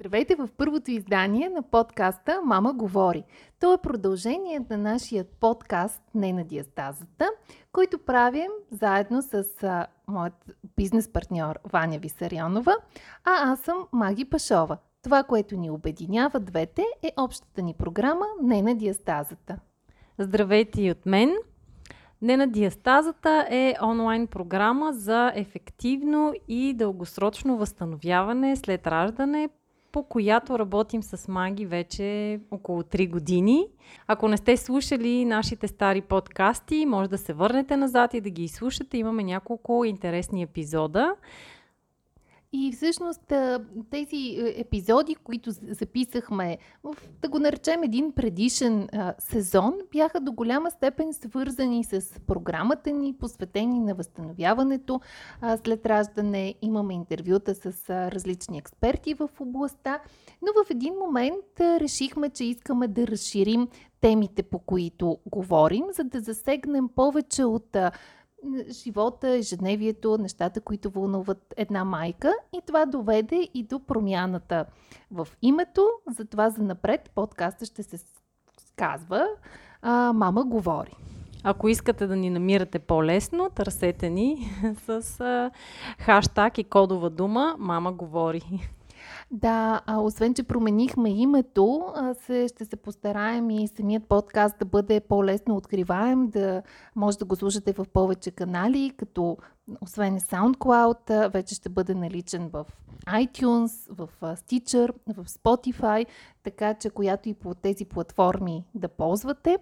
Здравейте в първото издание на подкаста Мама говори. То е продължение на нашия подкаст Не на диастазата, който правим заедно с а, моят бизнес партньор Ваня Висарионова, а аз съм Маги Пашова. Това, което ни обединява двете е общата ни програма Не на диастазата. Здравейте и от мен! Не на диастазата е онлайн програма за ефективно и дългосрочно възстановяване след раждане по която работим с маги вече около 3 години. Ако не сте слушали нашите стари подкасти, може да се върнете назад и да ги изслушате. Имаме няколко интересни епизода. И всъщност тези е, епизоди, които записахме, да го наречем един предишен сезон, бяха до голяма степен свързани с програмата ни, посветени на възстановяването след раждане. Имаме интервюта с различни експерти в областта, но в един момент решихме, че искаме да разширим темите, по които говорим, за да засегнем повече от живота, ежедневието, нещата, които вълнуват една майка. И това доведе и до промяната в името. Затова за напред подкаста ще се казва а, Мама говори. Ако искате да ни намирате по-лесно, търсете ни с а, хаштаг и кодова дума Мама говори. Да, а освен, че променихме името, се, ще се постараем и самият подкаст да бъде по-лесно откриваем, да може да го слушате в повече канали, като освен SoundCloud, вече ще бъде наличен в iTunes, в Stitcher, в Spotify, така че която и по тези платформи да ползвате,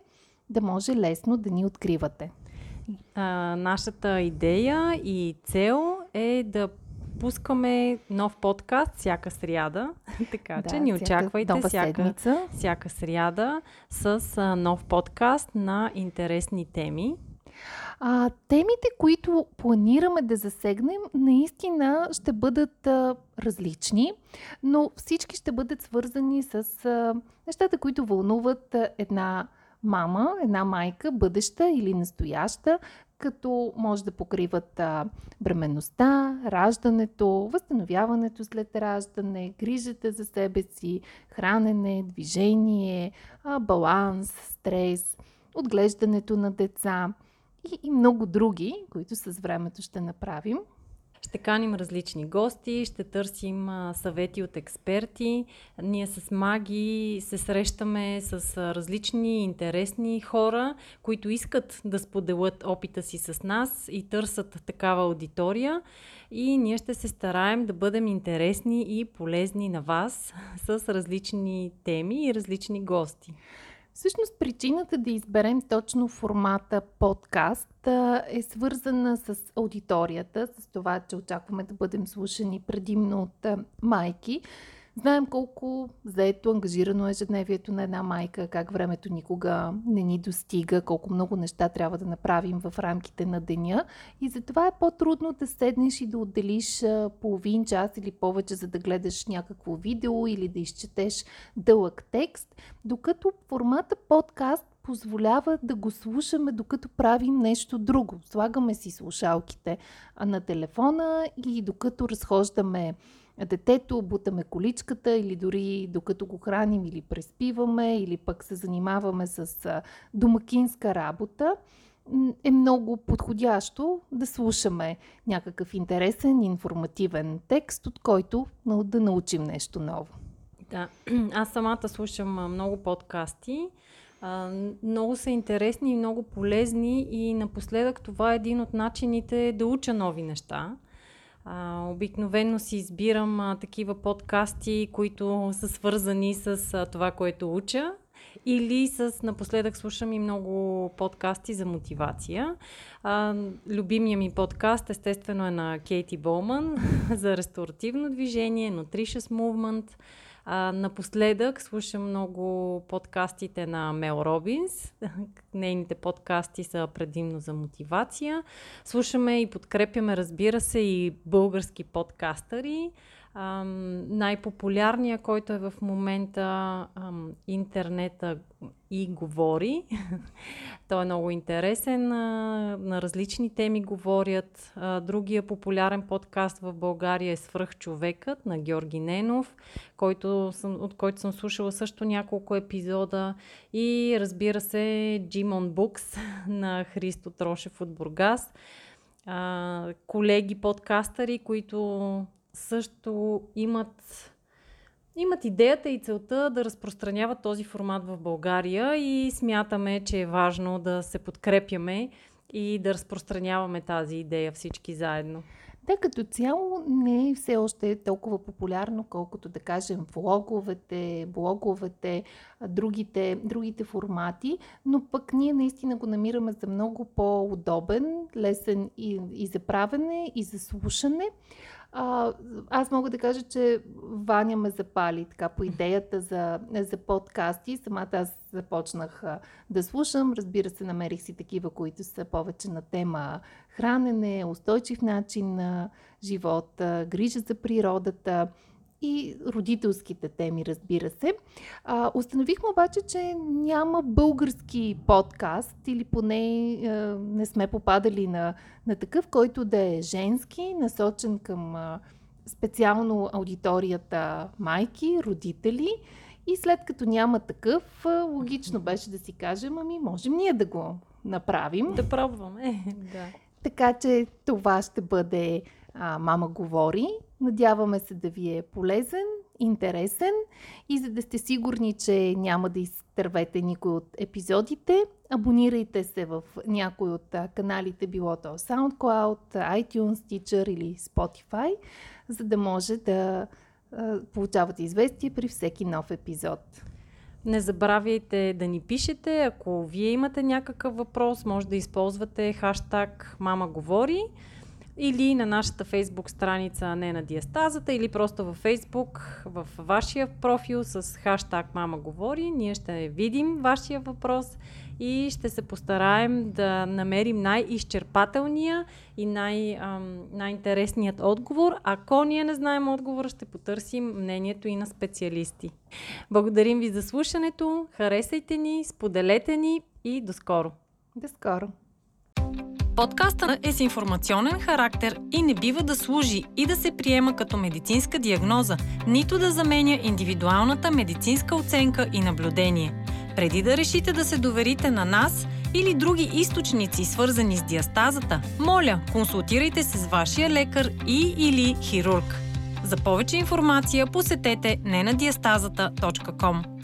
да може лесно да ни откривате. А, нашата идея и цел е да пускаме нов подкаст всяка сряда, така да, че ни очаквайте всяка, всяка сряда с а, нов подкаст на интересни теми. А, темите, които планираме да засегнем, наистина ще бъдат а, различни, но всички ще бъдат свързани с а, нещата, които вълнуват а, една мама, една майка, бъдеща или настояща, като може да покриват а, бременността, раждането, възстановяването след раждане, грижата за себе си, хранене, движение, а, баланс, стрес, отглеждането на деца и, и много други, които с времето ще направим. Ще каним различни гости, ще търсим съвети от експерти. Ние с маги се срещаме с различни интересни хора, които искат да споделят опита си с нас и търсят такава аудитория. И ние ще се стараем да бъдем интересни и полезни на вас с различни теми и различни гости. Всъщност причината да изберем точно формата подкаст е свързана с аудиторията, с това, че очакваме да бъдем слушани предимно от майки. Знаем колко заето, ангажирано е ежедневието на една майка, как времето никога не ни достига, колко много неща трябва да направим в рамките на деня. И затова е по-трудно да седнеш и да отделиш половин час или повече, за да гледаш някакво видео или да изчетеш дълъг текст, докато формата подкаст позволява да го слушаме докато правим нещо друго. Слагаме си слушалките на телефона и докато разхождаме детето, бутаме количката или дори докато го храним или преспиваме или пък се занимаваме с домакинска работа, е много подходящо да слушаме някакъв интересен, информативен текст, от който да научим нещо ново. Да, аз самата слушам много подкасти. Много са интересни и много полезни и напоследък това е един от начините да уча нови неща. А, обикновено си избирам а, такива подкасти, които са свързани с а, това, което уча. Или с напоследък слушам и много подкасти за мотивация. А, любимия ми подкаст естествено е на Кейти Болман за ресторативно движение, Nutritious Movement. А, напоследък слушам много подкастите на Мел Робинс. Нейните подкасти са предимно за мотивация. Слушаме и подкрепяме, разбира се, и български подкастъри. Ам, най-популярният, който е в момента ам, интернета и говори. Той е много интересен. А, на различни теми говорят. А, другия популярен подкаст в България е Свръхчовекът на Георги Ненов, който съм, от който съм слушала също няколко епизода. И разбира се, Jim Books на Христо Трошев от Бургас. А, колеги подкастъри, които също имат, имат идеята и целта да разпространяват този формат в България и смятаме, че е важно да се подкрепяме и да разпространяваме тази идея всички заедно. Да, като цяло не е все още толкова популярно, колкото да кажем влоговете, блоговете, другите, другите формати, но пък ние наистина го намираме за много по-удобен, лесен и, и за правене, и за слушане. А, аз мога да кажа, че Ваня ме запали така по идеята за, за подкасти. Самата аз започнах а, да слушам. Разбира се, намерих си такива, които са повече на тема хранене, устойчив начин на живота, грижа за природата и родителските теми, разбира се. А, установихме обаче, че няма български подкаст или поне а, не сме попадали на, на такъв, който да е женски, насочен към а, специално аудиторията майки, родители. И след като няма такъв, логично беше да си кажем, ами можем ние да го направим. Да пробваме, да. Така че това ще бъде а, Мама говори. Надяваме се да ви е полезен, интересен и за да сте сигурни, че няма да изтървете никой от епизодите, абонирайте се в някой от каналите, било то SoundCloud, iTunes, Stitcher или Spotify, за да може да получавате известие при всеки нов епизод. Не забравяйте да ни пишете. Ако вие имате някакъв въпрос, може да използвате хаштаг Мама говори или на нашата фейсбук страница Не на диастазата, или просто във фейсбук, в вашия профил с хаштаг Мама говори. Ние ще видим вашия въпрос и ще се постараем да намерим най-изчерпателния и най- най-интересният отговор. Ако ние не знаем отговора, ще потърсим мнението и на специалисти. Благодарим ви за слушането, харесайте ни, споделете ни и до скоро! До скоро! Подкаста е с информационен характер и не бива да служи и да се приема като медицинска диагноза, нито да заменя индивидуалната медицинска оценка и наблюдение. Преди да решите да се доверите на нас или други източници, свързани с диастазата, моля, консултирайте се с вашия лекар и или хирург. За повече информация посетете ненадиастазата.com.